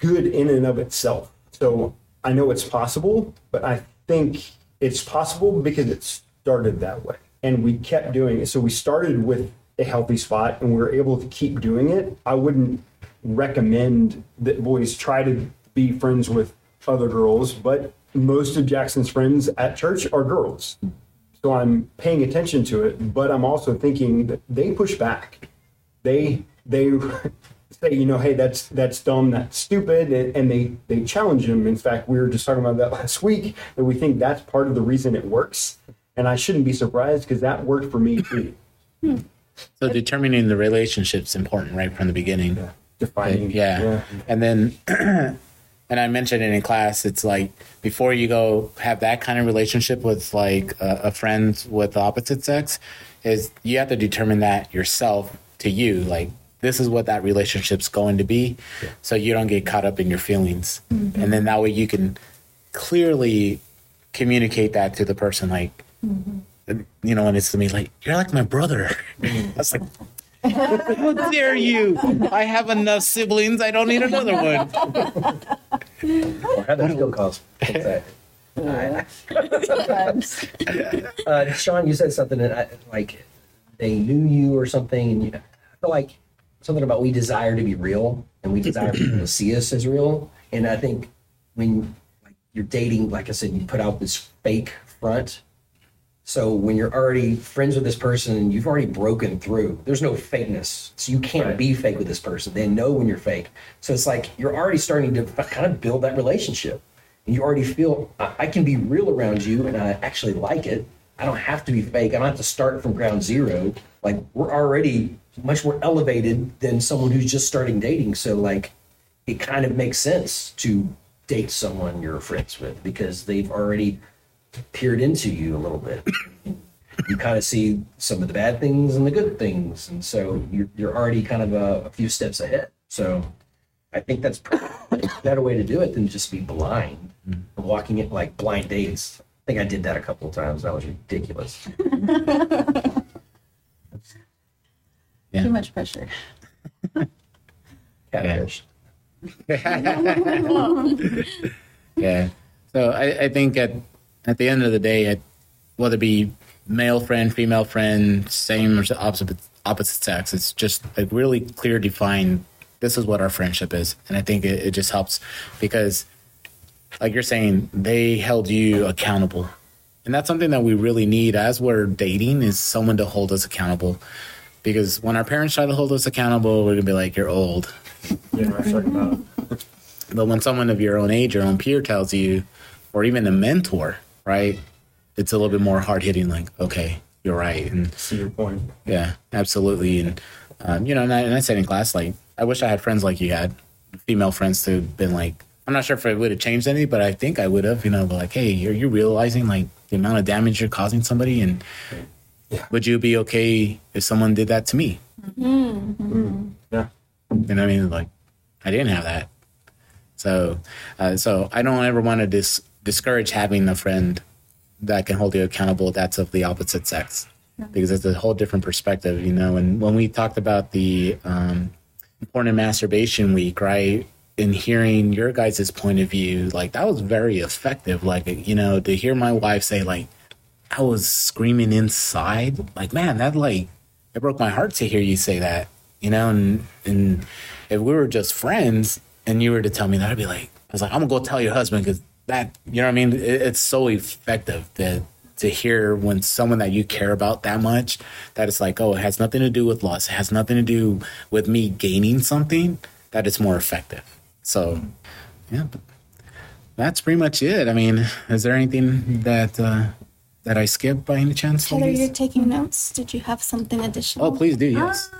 good in and of itself. So I know it's possible, but I think it's possible because it started that way. And we kept doing it. So we started with a healthy spot and we are able to keep doing it. I wouldn't recommend that boys try to be friends with other girls, but most of Jackson's friends at church are girls. So I'm paying attention to it, but I'm also thinking that they push back. They they say, you know, hey, that's that's dumb, that's stupid, and, and they they challenge him. In fact, we were just talking about that last week that we think that's part of the reason it works, and I shouldn't be surprised because that worked for me too. Hmm. So determining the relationship's important right from the beginning. Defining, Yeah. And then, and I mentioned it in class, it's like before you go have that kind of relationship with like a, a friend with the opposite sex, is you have to determine that yourself to you. Like, this is what that relationship's going to be. So you don't get caught up in your feelings. Mm-hmm. And then that way you can clearly communicate that to the person. Like, mm-hmm. You know, and it's to me like, you're like my brother. I was like, how dare you? I have enough siblings. I don't need another one. Or how that still calls. Sometimes. Uh, Sean, you said something that I, like they knew you or something, and you, I feel like something about we desire to be real and we desire people to see us as real. And I think when like you're dating, like I said, you put out this fake front. So when you're already friends with this person and you've already broken through, there's no fakeness. So you can't Right. be fake with this person. They know when you're fake. So it's like you're already starting to kind of build that relationship. And you already feel I, I can be real around you and I actually like it. I don't have to be fake. I don't have to start from ground zero. Like we're already much more elevated than someone who's just starting dating. So like it kind of makes sense to date someone you're friends with because they've already peered into you a little bit. You kind of see some of the bad things and the good things, and so you're, you're already kind of a, a few steps ahead. So I think that's probably a better way to do it than just be blind, mm-hmm. walking it like blind dates. I think I did that a couple of times. That was ridiculous. Yeah. Too much pressure. Catfish. Yeah. So I, I think at at the end of the day, it, whether it be male friend, female friend, same or opposite opposite sex, it's just like really clear defined. This is what our friendship is, and I think it, it just helps because, like you're saying, they held you accountable, and that's something that we really need as we're dating is someone to hold us accountable. Because when our parents try to hold us accountable, we're gonna be like, "You're old." You know, I was talking about But when someone of your own age, your own peer tells you, or even a mentor, right? It's a little bit more hard hitting, like, okay, you're right. And see your point. yeah, absolutely. And, um, you know, and I, and I said in class, like, I wish I had friends like you had, female friends to have been like, I'm not sure if it would have changed any, but I think I would have, you know, like, hey, you're, you realizing like the amount of damage you're causing somebody. And Yeah. would you be okay if someone did that to me? Yeah. You know what I mean? Like, I didn't have that. So, uh, so I don't ever want to dis- discourage having a friend that can hold you accountable that's of the opposite sex because it's a whole different perspective, you know. And when we talked about the um, important masturbation week, right? In hearing your guys' point of view, like that was very effective. Like, you know, to hear my wife say, like, I was screaming inside, like, man, that like it broke my heart to hear you say that, you know, and and if we were just friends and you were to tell me that, I'd be like, I was like, I'm gonna go tell your husband because that, you know what I mean? It, it's so effective that to hear when someone that you care about that much that it's like oh it has nothing to do with loss. it has nothing to do with me gaining something that it's more effective so yeah but that's pretty much it i mean is there anything that uh that i skipped by any chance Heather, ladies? you're taking notes. Did you have something additional? oh please do yes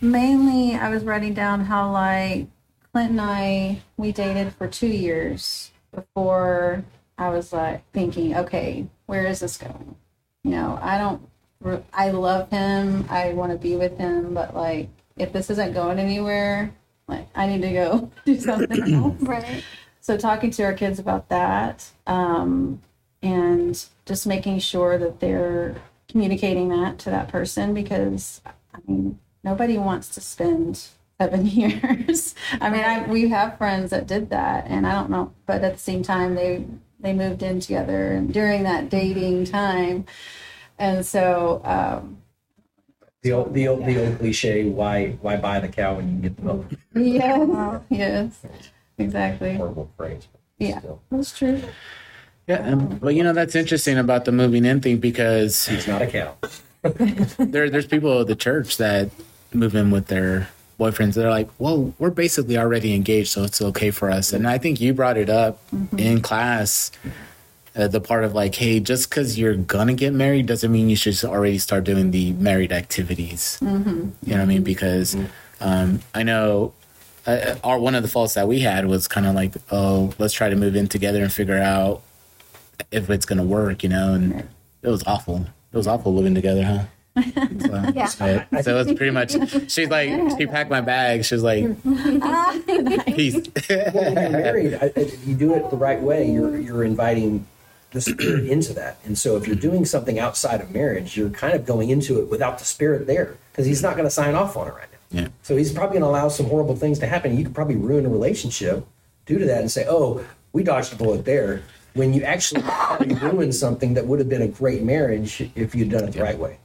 Mainly, I was writing down how like Clint and I we dated for two years before I was like thinking, okay, where is this going? You know, I don't. I love him. I want to be with him, but like, if this isn't going anywhere, like, I need to go do something else. Right. So talking to our kids about that, um, and just making sure that they're communicating that to that person because I mean nobody wants to spend seven years. I mean, I, we have friends that did that, and I don't know, but at the same time they they moved in together and during that dating time, and so um, The old, the old, the old cliche: why, why buy the cow when you can get the milk? yes, yes, exactly. Horrible phrase. but Yeah, still. that's true. yeah um, but you know that's interesting about the moving in thing because He's not a cow. there there's people at the church that move in with their boyfriends they're like well we're basically already engaged so it's okay for us. And i think you brought it up in class uh, the part of like hey just because you're gonna get married doesn't mean you should already start doing the married activities. You know what i mean? Because um, i know uh, our one of the faults that we had was kind of like oh let's try to move in together and figure out if it's gonna work you know? And it was awful. It was awful living together huh so, Yeah. so, so it was pretty much. She's like, she packed my bag. She's was like, peace. When you're married, I, I, you do it the right way. You're you're inviting the spirit into that. And so if you're doing something outside of marriage, you're kind of going into it without the spirit there because he's not going to sign off on it right now. yeah, So he's probably going to allow some horrible things to happen. You could probably ruin a relationship due to that and say, "Oh, we dodged a bullet there." When you actually probably ruined something that would have been a great marriage if you'd done it the right way.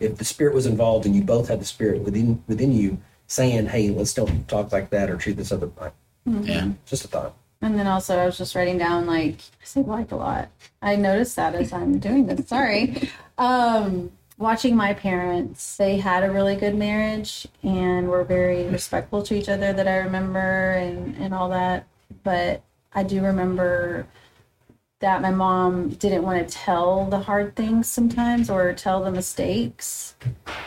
If the spirit was involved and you both had the spirit within within you saying, "Hey, let's don't talk like that or treat this other way." yeah, Just a thought. And then also, I was just writing down like I say like a lot. I noticed that as I'm doing this. Sorry. Um, watching my parents, they had a really good marriage and were very respectful to each other. That I remember and and all that. But I do remember that my mom didn't want to tell the hard things sometimes or tell the mistakes.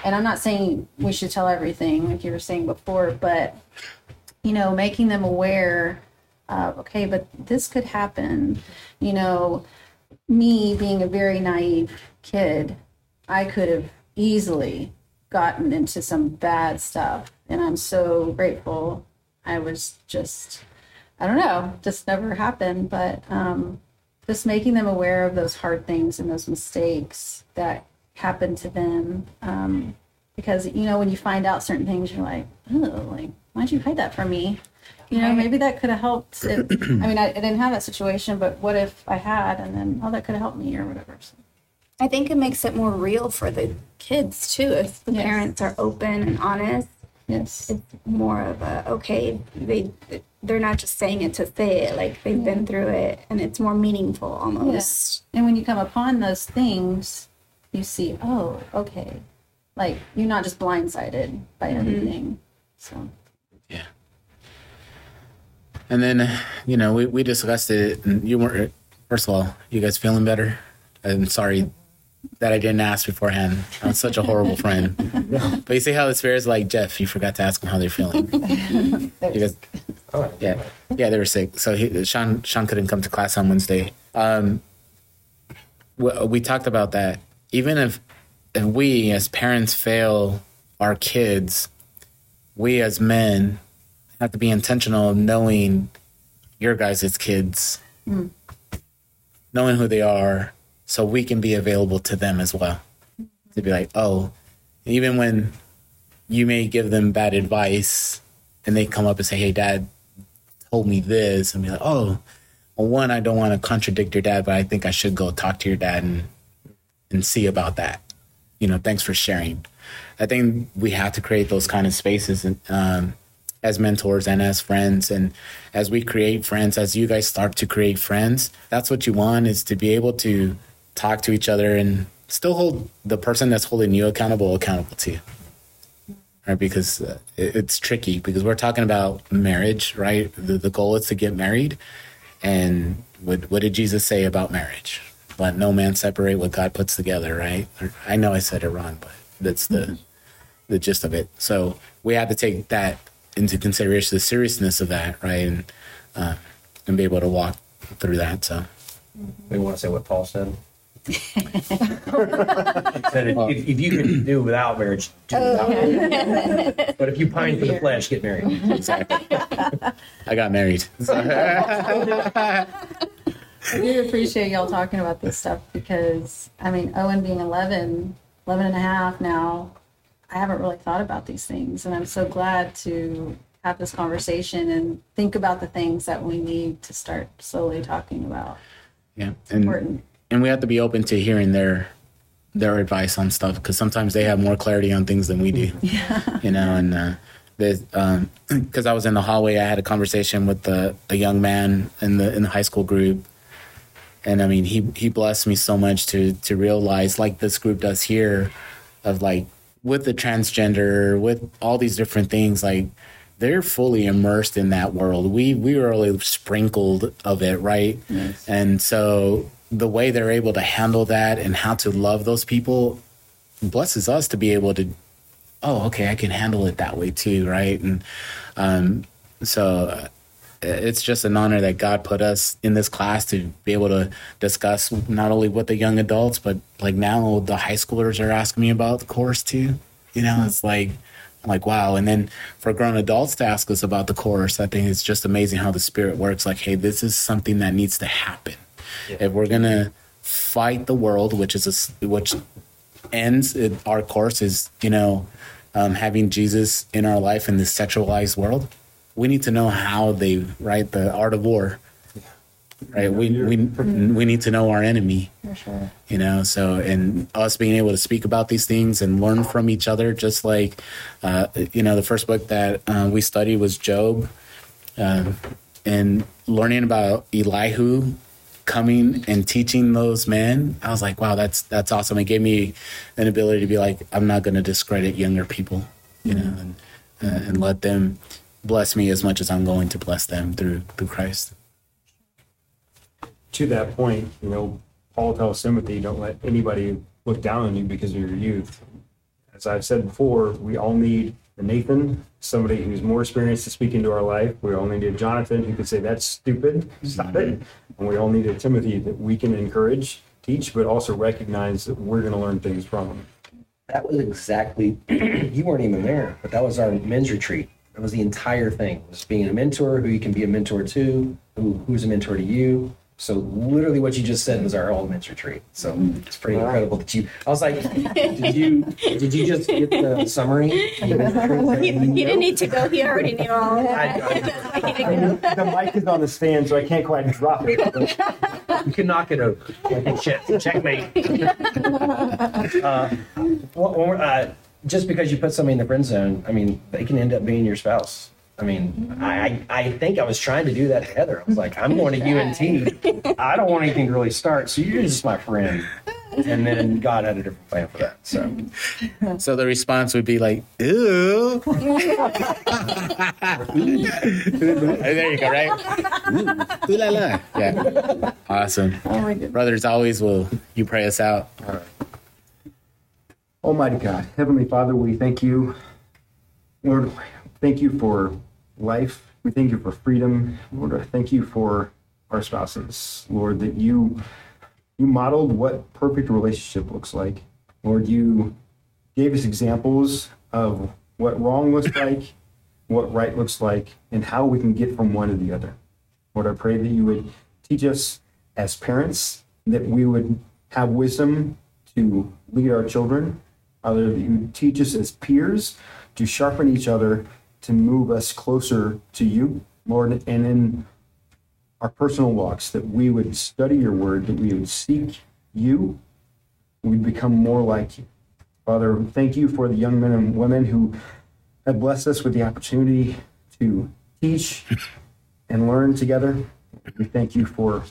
And I'm not saying we should tell everything like you were saying before, but you know, making them aware of, okay, but this could happen. You know, me being a very naive kid, I could have easily gotten into some bad stuff. And I'm so grateful. I was just, I don't know, just never happened. But um, just making them aware of those hard things and those mistakes that happen to them. Um, because, you know, when you find out certain things, you're like, oh, like, why'd you hide that from me? You know, maybe that could have helped. If, I mean, I, I didn't have that situation, but what if I had, and then, oh, that could have helped me or whatever. So, I think it makes it more real for the kids too. If the Yes. parents are open and honest, yes. it's more of a okay. They they're not just saying it to say it. Like they've been through it, and it's more meaningful almost. Yes. And when you come upon those things, you see, oh, okay. Like you're not just blindsided by mm-hmm. everything. So yeah. And then, you know, we, we discussed it, and you weren't. First of all, you guys feeling better? I'm sorry that I didn't ask beforehand. I'm such a horrible friend. But you see how the spirit's like Jeff. You forgot to ask them how they're feeling. You guys, Oh, yeah, yeah, they were sick. So he, Sean Sean couldn't come to class on Wednesday. Um, we, we talked about that. Even if if we as parents fail our kids, we as men have to be intentional of knowing your guys' kids, knowing who they are, so we can be available to them as well. To be like, oh, even when you may give them bad advice and they come up and say, hey, dad told me this, and be like, oh, well, one, I don't want to contradict your dad, but I think I should go talk to your dad and and see about that. You know, thanks for sharing. I think we have to create those kind of spaces and, um, as mentors and as friends. And as we create friends, as you guys start to create friends, that's what you want is to be able to talk to each other and still hold the person that's holding you accountable accountable to you. Right? Because uh, it, it's tricky because we're talking about marriage, right? The, the goal is to get married. And what, what did Jesus say about marriage? Let no man separate what God puts together, right? I know I said it wrong, but that's the the gist of it. So we have to take that into consideration, the seriousness of that, right, and uh, and be able to walk through that. So We want to say what Paul said. He said if, if, if you can do without marriage, do oh, without marriage. But if you pine for the flesh, get married. exactly, I got married. I do appreciate y'all talking about this stuff because, I mean, Owen being 11, 11 and a half now, I haven't really thought about these things. And I'm so glad to have this conversation and think about the things that we need to start slowly talking about. yeah, and Important. And we have to be open to hearing their their advice on stuff because sometimes they have more clarity on things than we do. Yeah. You know, and uh, because I was in the hallway, I had a conversation with the a young man in the in the high school group, and I mean he he blessed me so much to to realize like this group does here, of like with the transgender with all these different things like they're fully immersed in that world. We we were only sprinkled of it, right? Yes. And so the way they're able to handle that and how to love those people blesses us to be able to oh okay i can handle it that way too right? And um so uh, it's just an honor that god put us in this class to be able to discuss not only with the young adults but like now the high schoolers are asking me about the course too you know? It's like I'm like wow. And then for grown adults to ask us about the course i think it's just amazing how the spirit works. Like hey this is something that needs to happen if we're gonna fight the world which is a which ends in our course is you know um, having jesus in our life in this sexualized world. We need to know how they right the art of war. Right we we we need to know our enemy. Sure. you know so and us being able to speak about these things and learn from each other just like uh, you know the first book that uh, we studied was job um, and learning about elihu coming and teaching those men i was like wow that's that's awesome it gave me an ability to be like i'm not going to discredit younger people you know and, uh, and let them bless me as much as i'm going to bless them through through christ to that point, you know, Paul tells Timothy, don't let anybody look down on you because of your youth. As I've said before, we all need a Nathan, somebody who's more experienced to speak into our life. We all need a Jonathan who can say, that's stupid, stop it. And we all need a Timothy that we can encourage, teach, but also recognize that we're going to learn things from. That was exactly, you weren't even there, but that was our men's retreat. That was the entire thing, was being a mentor, who you can be a mentor to, who, who's a mentor to you. So literally what you just said was our whole men's retreat. So it's pretty incredible that you, I was like, did you, did you just get the summary? He, he didn't need to go. He already knew all of that. He didn't go. The mic is on the stand, so I can't quite drop it. You can knock it over. Like, Shit, checkmate. uh, one- one more, uh, just because you put somebody in the friend zone, I mean, they can end up being your spouse. I mean, I, I I think I was trying to do that to Heather. I was like, I'm going to UNT. I don't want anything to really start, so you're just my friend. And then God had a different plan for that. So so the response would be like ew there you go right ooh, ooh la la yeah awesome Oh my goodness. brothers always will you pray us out Almighty God, Heavenly Father, we thank you. Lord, thank you for life. We thank you for freedom. Lord, I thank you for our spouses. Lord, that you you modeled what perfect relationship looks like. Lord, you gave us examples of what wrong looks like, what right looks like, and how we can get from one to the other. Lord, I pray that you would teach us as parents, that we would have wisdom to lead our children. Father, that you teach us as peers to sharpen each other to move us closer to you, Lord, and in our personal walks, that we would study your word, that we would seek you, we'd become more like you. Father, thank you for the young men and women who have blessed us with the opportunity to teach and learn together. We thank you for,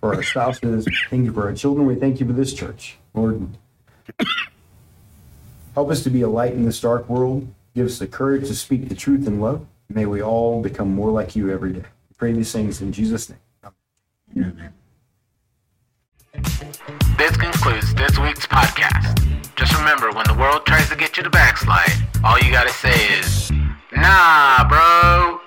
for our spouses. Thank you for our children. We thank you for this church. Lord, help us to be a light in this dark world. Give us the courage to speak the truth in love. May we all become more like you every day. We pray these things in Jesus' name. Amen. This concludes this week's podcast. Just remember when the world tries to get you to backslide, all you got to say is, nah, bro.